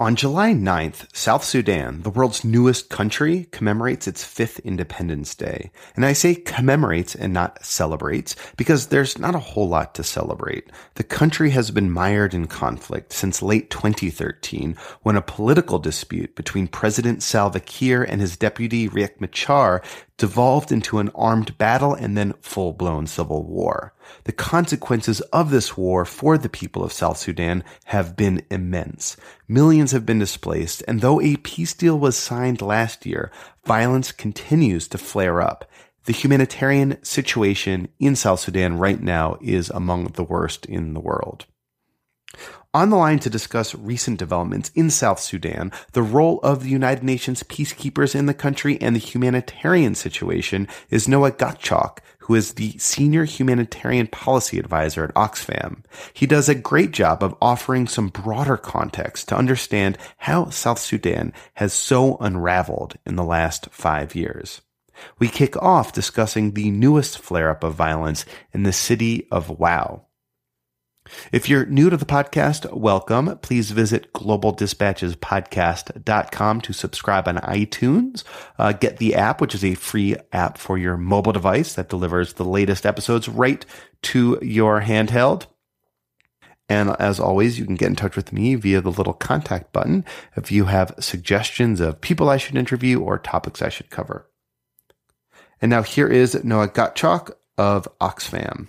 On July 9th, South Sudan, the world's newest country, commemorates its fifth Independence Day. And I say commemorates and not celebrates because there's not a whole lot to celebrate. The country has been mired in conflict since late 2013 when a political dispute between President Salva Kiir and his deputy Riek Machar devolved into an armed battle and then full-blown civil war. The consequences of this war for the people of South Sudan have been immense. Millions have been displaced, and though a peace deal was signed last year, violence continues to flare up. The humanitarian situation in South Sudan right now is among the worst in the world. On the line to discuss recent developments in South Sudan, the role of the United Nations peacekeepers in the country, and the humanitarian situation is Noah Gottschalk, who is the senior humanitarian policy advisor at Oxfam. He does a great job of offering some broader context to understand how South Sudan has so unraveled in the last five years. We kick off discussing the newest flare up of violence in the city of Wau. If you're new to the podcast, welcome. Please visit globaldispatchespodcast.com to subscribe on iTunes. Uh, get the app, which is a free app for your mobile device that delivers the latest episodes right to your handheld. And as always, you can get in touch with me via the little contact button if you have suggestions of people I should interview or topics I should cover. And now here is Noah Gottschalk of Oxfam.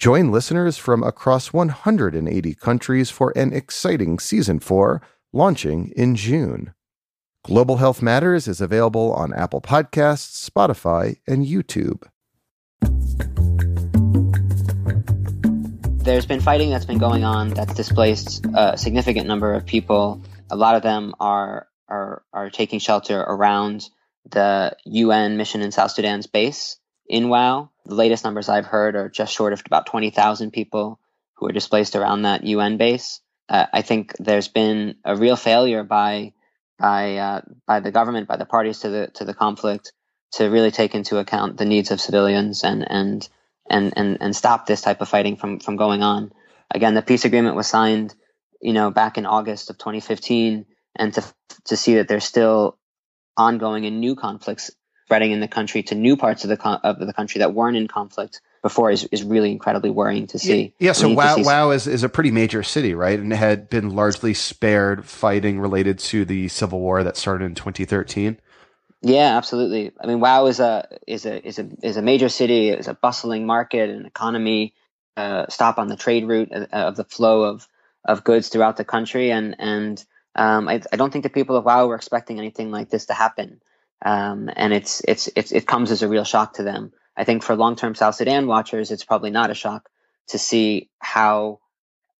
Join listeners from across 180 countries for an exciting season 4 launching in June. Global Health Matters is available on Apple Podcasts, Spotify, and YouTube. There's been fighting that's been going on that's displaced a significant number of people. A lot of them are are are taking shelter around the UN mission in South Sudan's base in Wau. The latest numbers I've heard are just short of about 20,000 people who are displaced around that UN base. Uh, I think there's been a real failure by by uh, by the government, by the parties to the to the conflict, to really take into account the needs of civilians and and and and, and stop this type of fighting from from going on. Again, the peace agreement was signed, you know, back in August of 2015, and to to see that there's still ongoing and new conflicts spreading in the country to new parts of the of the country that weren't in conflict before is, is really incredibly worrying to see. Yeah, yeah so Wau, Wau is, is a pretty major city, right? And it had been largely spared fighting related to the civil war that started in 2013. Yeah, absolutely. I mean, Wau is a is a is a is a major city. It's a bustling market and economy. Uh, stop on the trade route of, of, the flow of of goods throughout the country, and and um, I, I don't think the people of Wau were expecting anything like this to happen um, and it's, it's it's it comes as a real shock to them. I think for long-term South Sudan watchers, it's probably not a shock to see how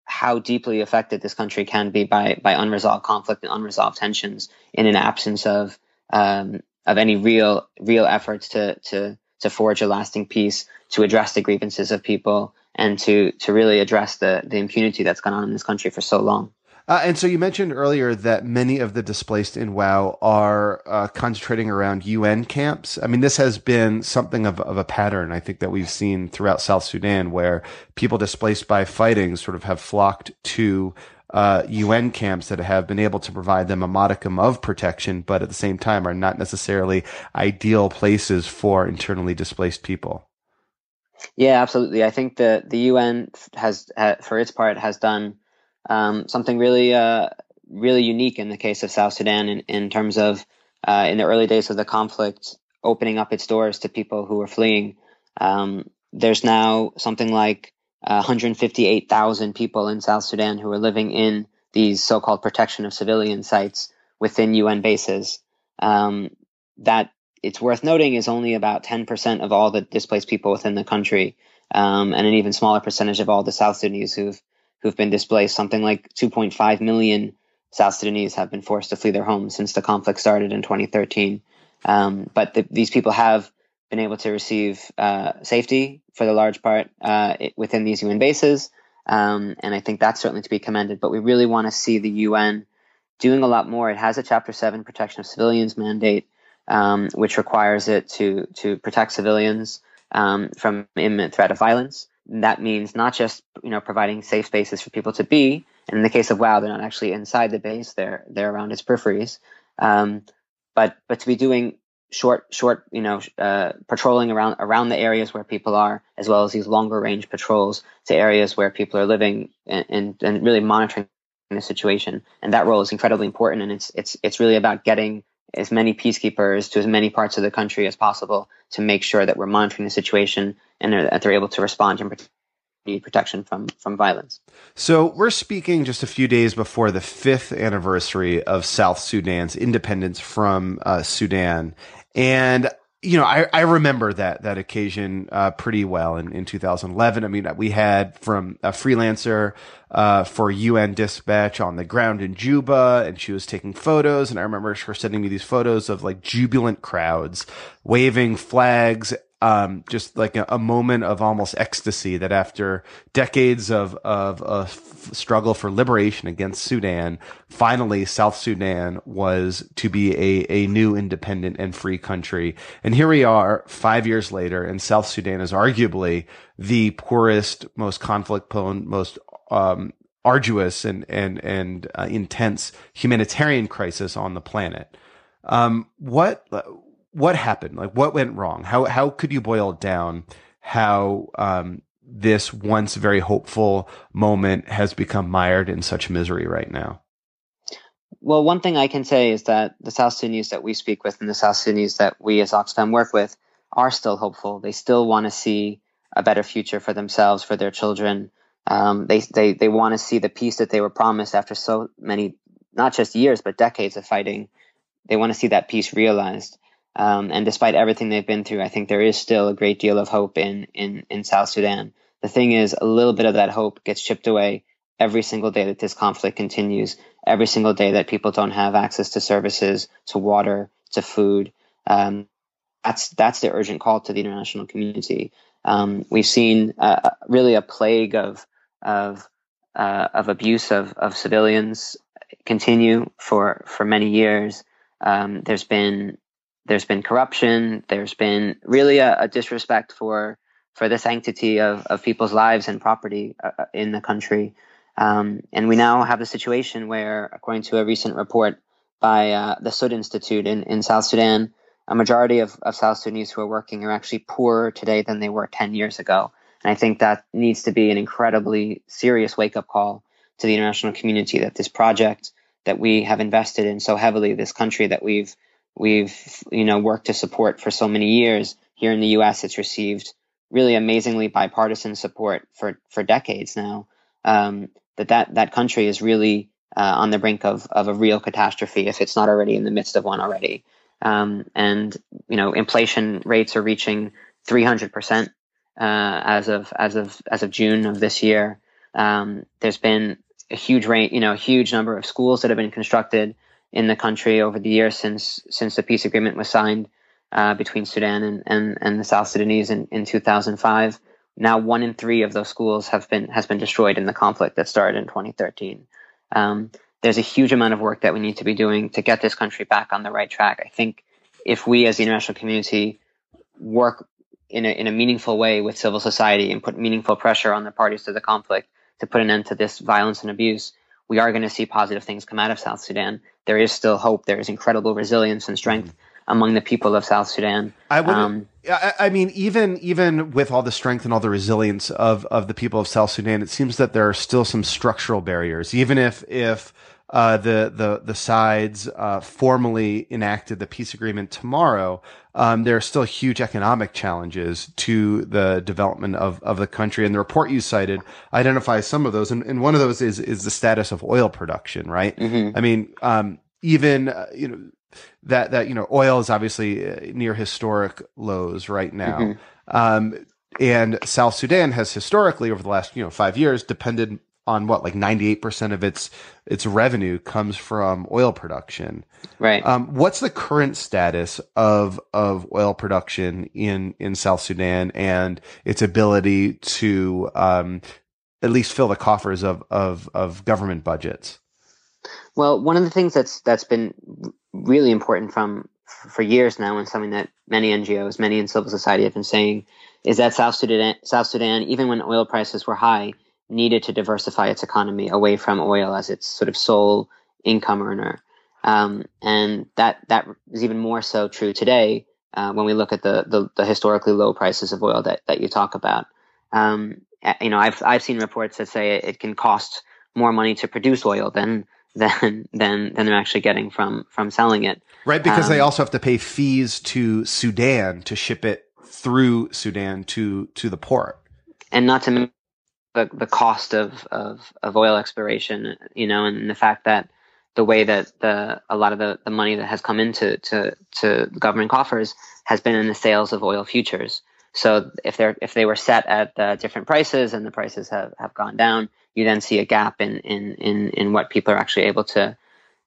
how deeply affected this country can be by by unresolved conflict and unresolved tensions in an absence of um, of any real real efforts to to to forge a lasting peace, to address the grievances of people, and to to really address the the impunity that's gone on in this country for so long. Uh, and so you mentioned earlier that many of the displaced in Wau are uh, concentrating around UN camps. I mean, this has been something of, of a pattern, I think, that we've seen throughout South Sudan, where people displaced by fighting sort of have flocked to uh, UN camps that have been able to provide them a modicum of protection, but at the same time are not necessarily ideal places for internally displaced people. Yeah, absolutely. I think that the UN has, for its part, has done um, something really uh, really unique in the case of South Sudan in, in terms of uh, in the early days of the conflict opening up its doors to people who were fleeing. Um, there's now something like uh, 158,000 people in South Sudan who are living in these so-called protection of civilian sites within UN bases. Um, that it's worth noting is only about 10% of all the displaced people within the country, um, and an even smaller percentage of all the South Sudanese who've who've been displaced. Something like 2.5 million South Sudanese have been forced to flee their homes since the conflict started in 2013. Um, but the, these people have been able to receive uh, safety for the large part uh, within these UN bases. Um, and I think that's certainly to be commended. But we really want to see the UN doing a lot more. It has a Chapter 7 protection of civilians mandate, um, which requires it to, to protect civilians um, from imminent threat of violence. That means not just you know providing safe spaces for people to be, and in the case of Wau, they're not actually inside the base; they're they're around its peripheries. Um, but but to be doing short short you know uh, patrolling around around the areas where people are as well as these longer range patrols to areas where people are living and, and, and really monitoring the situation. And that role is incredibly important. And it's it's it's really about getting as many peacekeepers to as many parts of the country as possible to make sure that we're monitoring the situation and that they're able to respond and need protection from from violence. So we're speaking just a few days before the fifth anniversary of South Sudan's independence from uh, Sudan, and you know, I, I remember that that occasion uh, pretty well in, in 2011. I mean, we had from a freelancer uh, for UN Dispatch on the ground in Juba, and she was taking photos. And I remember her sending me these photos of like jubilant crowds waving flags um, just like a, a, moment of almost ecstasy that after decades of, of a f- struggle for liberation against Sudan, finally South Sudan was to be a, a new independent and free country. And here we are five years later and South Sudan is arguably the poorest, most conflict prone, most, um, arduous and, and, and uh, intense humanitarian crisis on the planet. Um, what, what happened? Like what went wrong? How how could you boil down how um, this once very hopeful moment has become mired in such misery right now? Well, one thing I can say is that the South Sudanese that we speak with and the South Sudanese that we as Oxfam work with are still hopeful. They still want to see a better future for themselves, for their children. Um, they they they want to see the peace that they were promised after so many, not just years but decades of fighting. They want to see that peace realized. Um, and despite everything they've been through, I think there is still a great deal of hope in, in, in South Sudan. The thing is, a little bit of that hope gets chipped away every single day that this conflict continues, every single day that people don't have access to services, to water, to food. Um, that's that's the urgent call to the international community. Um, we've seen uh, really a plague of of uh, of abuse of, of civilians continue for for many years. Um, there's been there's been corruption. There's been really a, a disrespect for for the sanctity of, of people's lives and property uh, uh, in the country. Um, and we now have a situation where, according to a recent report by uh, the Sudd Institute in, in South Sudan, a majority of, of South Sudanese who are working are actually poorer today than they were 10 years ago. And I think that needs to be an incredibly serious wake up call to the international community that this project that we have invested in so heavily, this country that we've we've you know worked to support for so many years here in the U.S. It's received really amazingly bipartisan support for for decades now. Um, that that that country is really uh, on the brink of of a real catastrophe if it's not already in the midst of one already. Um, and you know, inflation rates are reaching 300 percent uh, as of as of as of June of this year. Um, there's been a huge rate, you know, a huge number of schools that have been constructed in the country over the years since since the peace agreement was signed uh, between Sudan and, and, and the South Sudanese in, in 2005. Now, one in three of those schools have been has been destroyed in the conflict that started in 2013. Um, there's a huge amount of work that we need to be doing to get this country back on the right track. I think if we, as the international community, work in a, in a meaningful way with civil society and put meaningful pressure on the parties to the conflict to put an end to this violence and abuse, we are going to see positive things come out of South Sudan. There is still hope. There is incredible resilience and strength mm-hmm. among the people of South Sudan. I would. Um, I, I mean, even even with all the strength and all the resilience of of the people of South Sudan, it seems that there are still some structural barriers. Even if if uh, the the the sides uh, formally enacted the peace agreement tomorrow. Um, there are still huge economic challenges to the development of, of the country. And the report you cited identifies some of those. And, and one of those is, is the status of oil production, right? Mm-hmm. I mean, um, even, uh, you know, that, that, you know, oil is obviously uh, near historic lows right now. Mm-hmm. Um, and South Sudan has historically, over the last, you know, five years, depended on what like 98% of its its revenue comes from oil production. Right. Um, what's the current status of of oil production in in South Sudan and its ability to um, at least fill the coffers of of of government budgets? Well, one of the things that's that's been really important from for years now, and something that many NGOs, many in civil society have been saying, is that South Sudan, South Sudan, even when oil prices were high, needed to diversify its economy away from oil as its sort of sole income earner. Um, and that that is even more so true today uh, when we look at the, the, the historically low prices of oil that, that you talk about. Um, you know, I've I've seen reports that say it can cost more money to produce oil than than than than they're actually getting from from selling it. Right, because um, they also have to pay fees to Sudan to ship it through Sudan to to the port. And not to the the cost of, of, of oil exploration, you know, and the fact that the way that the a lot of the, the money that has come into to, to government coffers has been in the sales of oil futures. So if they're if they were set at uh, different prices and the prices have, have gone down, you then see a gap in, in, in, in what people are actually able to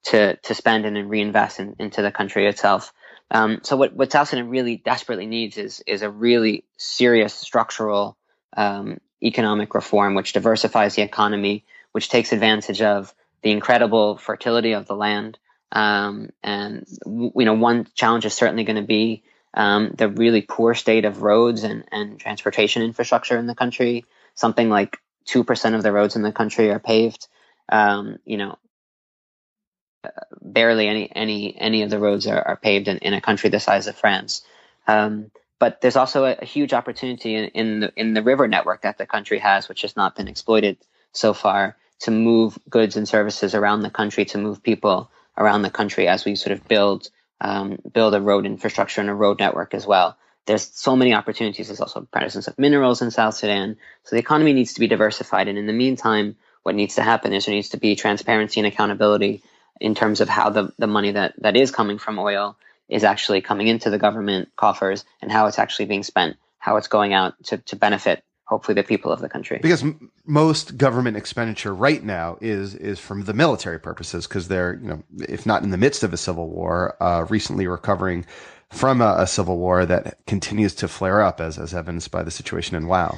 to to spend and reinvest in, into the country itself. Um, so what what South really desperately needs is is a really serious structural um, economic reform, which diversifies the economy, which takes advantage of the incredible fertility of the land. Um, and you know, one challenge is certainly going to be um, the really poor state of roads and, and transportation infrastructure in the country. Something like two percent of the roads in the country are paved. Um, you know, barely any any any of the roads are, are paved in, in a country the size of France. Um, but there's also a, a huge opportunity in, in, the in the river network that the country has, which has not been exploited so far, to move goods and services around the country, to move people around the country as we sort of build um, build a road infrastructure and a road network as well. There's so many opportunities. There's also presence of minerals in South Sudan. So the economy needs to be diversified. And in the meantime, what needs to happen is there needs to be transparency and accountability in terms of how the, the money that, that is coming from oil is actually coming into the government coffers and how it's actually being spent, how it's going out to, to benefit hopefully the people of the country. Because m- most government expenditure right now is is from the military purposes because they're you know if not in the midst of a civil war, uh, recently recovering from a, a, civil war that continues to flare up as as evidenced by the situation in Wau.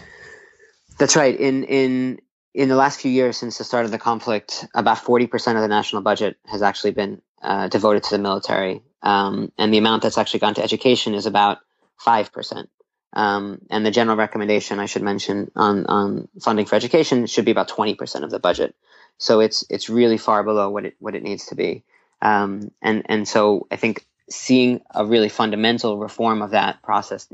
That's right. In in in the last few years since the start of the conflict, about forty percent of the national budget has actually been uh, devoted to the military, um, and the amount that's actually gone to education is about 5%. Um, and the general recommendation I should mention on, on funding for education should be about 20% of the budget. So it's, it's really far below what it, what it needs to be. Um, and, and so I think seeing a really fundamental reform of that process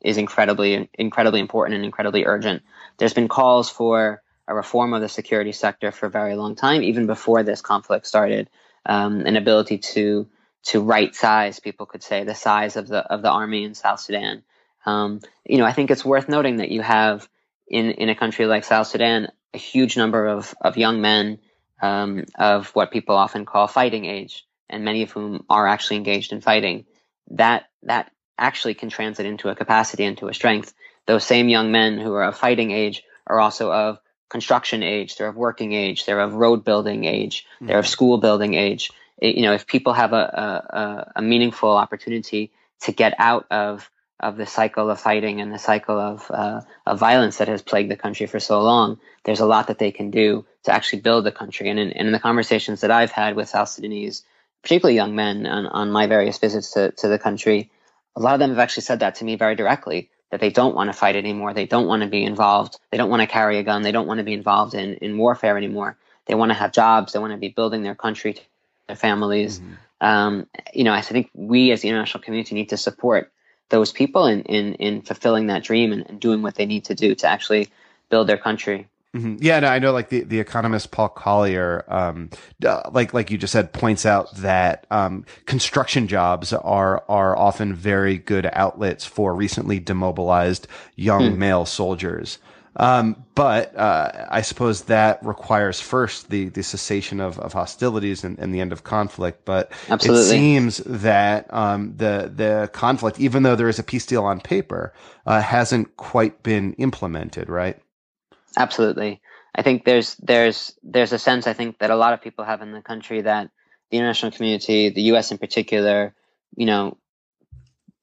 is incredibly, incredibly important and incredibly urgent. There's been calls for a reform of the security sector for a very long time, even before this conflict started. Um, an ability to to right size, people could say, the size of the of the army in South Sudan. Um, you know, I think it's worth noting that you have in in a country like South Sudan a huge number of of young men um, of what people often call fighting age, and many of whom are actually engaged in fighting. That that actually can translate into a capacity, into a strength. Those same young men who are of fighting age are also of construction age, they're of working age, they're of road building age, they're of mm-hmm. school building age you know, if people have a, a, a meaningful opportunity to get out of of the cycle of fighting and the cycle of uh, of violence that has plagued the country for so long, there's a lot that they can do to actually build the country. And in, in the conversations that I've had with South Sudanese, particularly young men on, on my various visits to, to the country, a lot of them have actually said that to me very directly that they don't want to fight anymore. They don't want to be involved. They don't want to carry a gun. They don't want to be involved in, in warfare anymore. They want to have jobs. They want to be building their country their families. Mm-hmm. Um, you know, I think we as the international community need to support those people in, in, in fulfilling that dream and, and doing what they need to do to actually build their country. Mm-hmm. Yeah, no, I know. Like the, the economist Paul Collier, um, uh, like like you just said, points out that um, construction jobs are are often very good outlets for recently demobilized young mm. male soldiers. Um, but uh, I suppose that requires first the, the cessation of, of hostilities and, and the end of conflict. But Absolutely. it seems that um, the the conflict, even though there is a peace deal on paper, uh, hasn't quite been implemented. Right? Absolutely. I think there's there's there's a sense I think that a lot of people have in the country that the international community, the U.S. in particular, you know,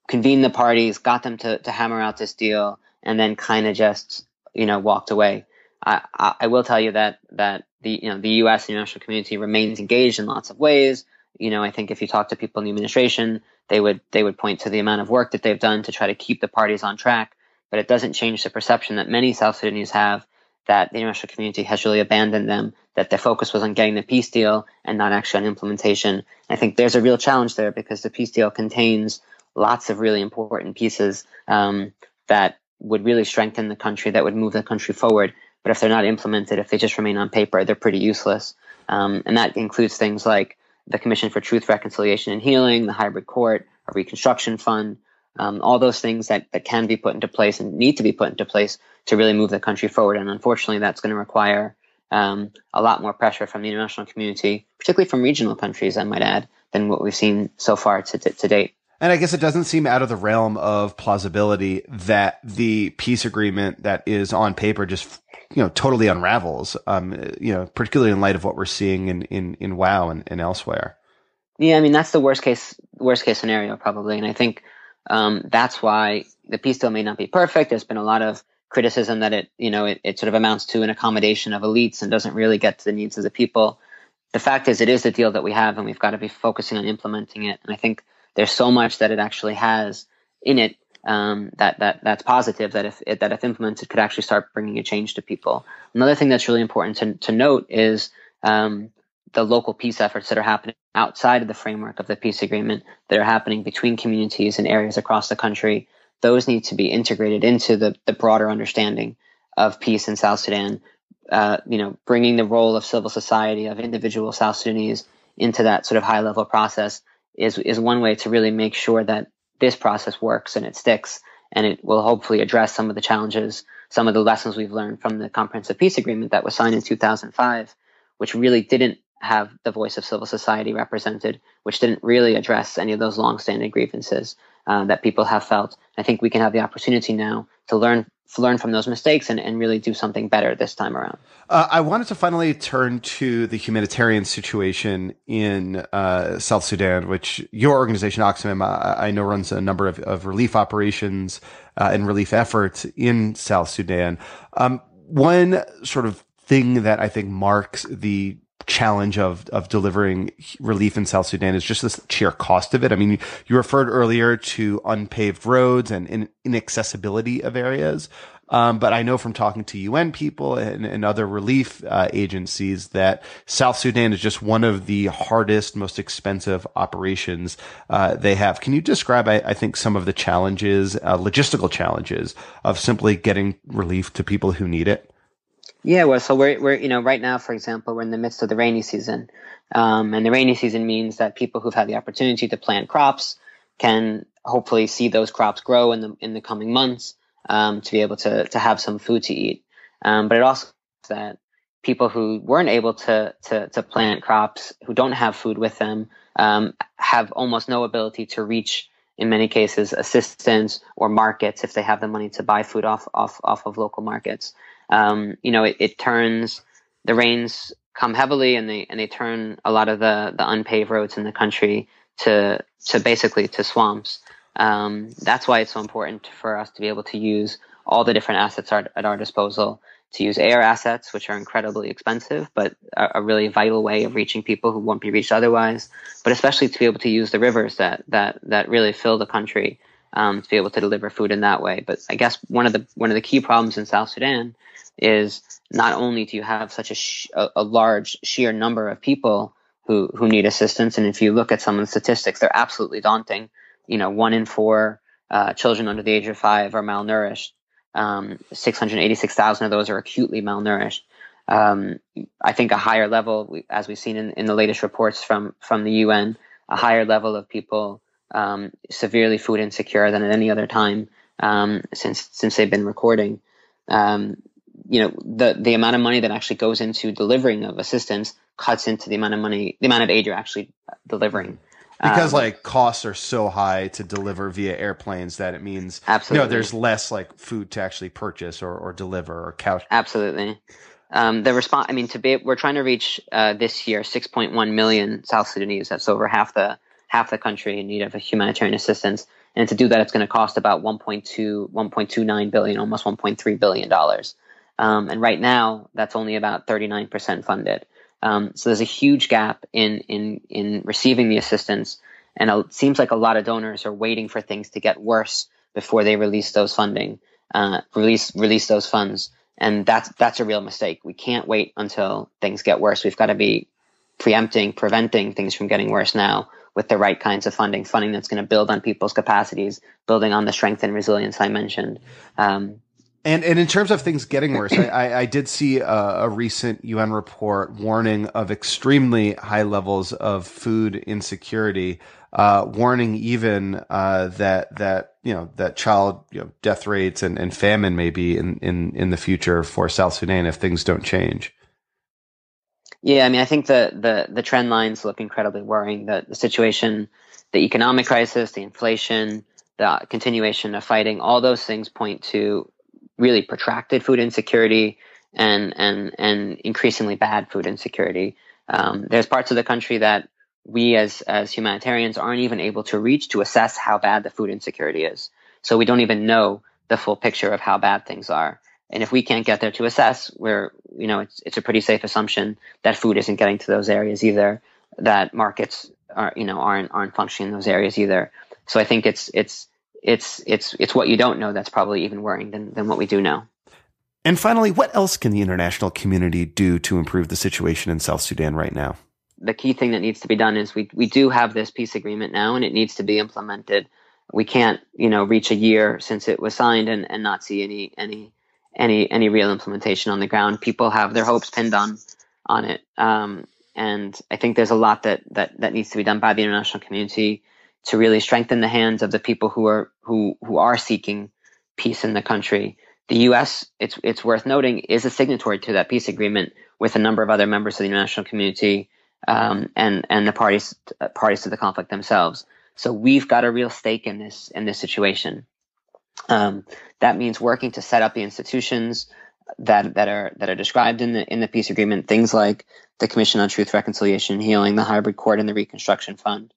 convened the parties, got them to to hammer out this deal, and then kind of just you know walked away. I, I, I will tell you that that the you know the U.S. international community remains engaged in lots of ways. You know, I think if you talk to people in the administration, they would they would point to the amount of work that they've done to try to keep the parties on track. But it doesn't change the perception that many South Sudanese have that the international community has really abandoned them, that their focus was on getting the peace deal and not actually on implementation. I think there's a real challenge there because the peace deal contains lots of really important pieces um, that would really strengthen the country, that would move the country forward. But if they're not implemented, if they just remain on paper, they're pretty useless. Um, and that includes things like the Commission for Truth, Reconciliation, and Healing, the Hybrid Court, a Reconstruction Fund, um, all those things that, that can be put into place and need to be put into place to really move the country forward. And unfortunately, that's going to require um, a lot more pressure from the international community, particularly from regional countries, I might add, than what we've seen so far to, to, to date. And I guess it doesn't seem out of the realm of plausibility that the peace agreement that is on paper just you know totally unravels. Um, you know, particularly in light of what we're seeing in in in Wau and, and elsewhere. Yeah, I mean that's the worst case worst case scenario probably, and I think um, that's why the peace deal may not be perfect. There's been a lot of criticism that it you know it, it sort of amounts to an accommodation of elites and doesn't really get to the needs of the people. The fact is, it is the deal that we have, and we've got to be focusing on implementing it. And I think there's so much that it actually has in it um, that that that's positive. That if it, that if implemented, could actually start bringing a change to people. Another thing that's really important to to note is um, the local peace efforts that are happening outside of the framework of the peace agreement that are happening between communities and areas across the country. Those need to be integrated into the the broader understanding of peace in South Sudan. Uh, you know, bringing the role of civil society of individual South Sudanese into that sort of high level process is is one way to really make sure that this process works and it sticks and it will hopefully address some of the challenges, some of the lessons we've learned from the comprehensive peace agreement that was signed in 2005, which really didn't have the voice of civil society represented, which didn't really address any of those long-standing grievances uh, that people have felt. I think we can have the opportunity now to learn learn from those mistakes and, and really do something better this time around. Uh, I wanted to finally turn to the humanitarian situation in uh, South Sudan, which your organization, Oxfam, I, I know runs a number of, of relief operations uh, and relief efforts in South Sudan. Um, one sort of thing that I think marks the challenge of of delivering relief in South Sudan is just the sheer cost of it. I mean, you referred earlier to unpaved roads and in, inaccessibility of areas. Um, but I know from talking to UN people and, and other relief uh, agencies that South Sudan is just one of the hardest, most expensive operations uh, they have. Can you describe, I, I, think, some of the challenges, uh, logistical challenges of simply getting relief to people who need it? Yeah, well, so we're we're you know right now, for example, we're in the midst of the rainy season, um, and the rainy season means that people who've had the opportunity to plant crops can hopefully see those crops grow in the in the coming months um, to be able to to have some food to eat. Um, but it also that people who weren't able to to to plant crops, who don't have food with them, um, have almost no ability to reach in many cases assistance or markets if they have the money to buy food off off off of local markets um, you know, it, it, turns the rains come heavily and they and they turn a lot of the the unpaved roads in the country to to basically to swamps. Um, that's why it's so important for us to be able to use all the different assets are, at our disposal. To use air assets, which are incredibly expensive, but a, a really vital way of reaching people who won't be reached otherwise. But especially to be able to use the rivers that that that really fill the country um, to be able to deliver food in that way. But I guess one of the one of the key problems in South Sudan is not only do you have such a, sh- a, large sheer number of people who, who need assistance, and if you look at some of the statistics, they're absolutely daunting. You know, one in four uh, children under the age of five are malnourished. Um, 686,000 of those are acutely malnourished. Um, I think a higher level, as we've seen in, in the latest reports from from the UN, a higher level of people um, severely food insecure than at any other time um, since since they've been recording. Um, you know, the the amount of money that actually goes into delivering of assistance cuts into the amount of money, the amount of aid you're actually delivering. Because um, like costs are so high to deliver via airplanes that it means absolutely. you know there's less like food to actually purchase or, or deliver or couch. Absolutely. Um, the response, I mean, to be, we're trying to reach uh, this year 6.1 million South Sudanese. That's over half the half the country in need of humanitarian assistance. And to do that, it's going to cost about 1.2, 1.29 billion, almost 1.3 billion dollars. Um, and right now, that's only about 39% funded. Um, so there's a huge gap in in in receiving the assistance, and it seems like a lot of donors are waiting for things to get worse before they release those funding, uh, release release those funds, and that's that's a real mistake. We can't wait until things get worse. We've got to be preempting, preventing things from getting worse now with the right kinds of funding, funding that's going to build on people's capacities, building on the strength and resilience I mentioned. Um, and and in terms of things getting worse, I, I, I, did see a, a, recent UN report warning of extremely high levels of food insecurity, uh, warning even uh, that that you know that child you know, death rates and, and famine may be in, in in the future for South Sudan if things don't change. Yeah, I mean, I think the the the trend lines look incredibly worrying. The the situation, the economic crisis, the inflation, the continuation of fighting, all those things point to really protracted food insecurity and and and increasingly bad food insecurity. Um, there's parts of the country that we as as humanitarians aren't even able to reach to assess how bad the food insecurity is. So we don't even know the full picture of how bad things are. And if we can't get there to assess, we're, you know, it's, it's a pretty safe assumption that food isn't getting to those areas either, that markets are, you know, aren't, aren't functioning in those areas either. So I think it's, it's, it's, it's, it's what you don't know that's probably even worrying than, than what we do know. And finally, what else can the international community do to improve the situation in South Sudan right now? The key thing that needs to be done is we, we do have this peace agreement now and it needs to be implemented. We can't, you know, reach a year since it was signed and, and not see any, any, any any real implementation on the ground. People have their hopes pinned on on it, um, and I think there's a lot that that that needs to be done by the international community to really strengthen the hands of the people who are who who are seeking peace in the country. The U.S. it's it's worth noting is a signatory to that peace agreement with a number of other members of the international community um, and and the parties parties to the conflict themselves. So we've got a real stake in this in this situation. Um, that means working to set up the institutions that that are that are described in the in the peace agreement. Things like the Commission on Truth, Reconciliation, and Healing, the Hybrid Court, and the Reconstruction Fund.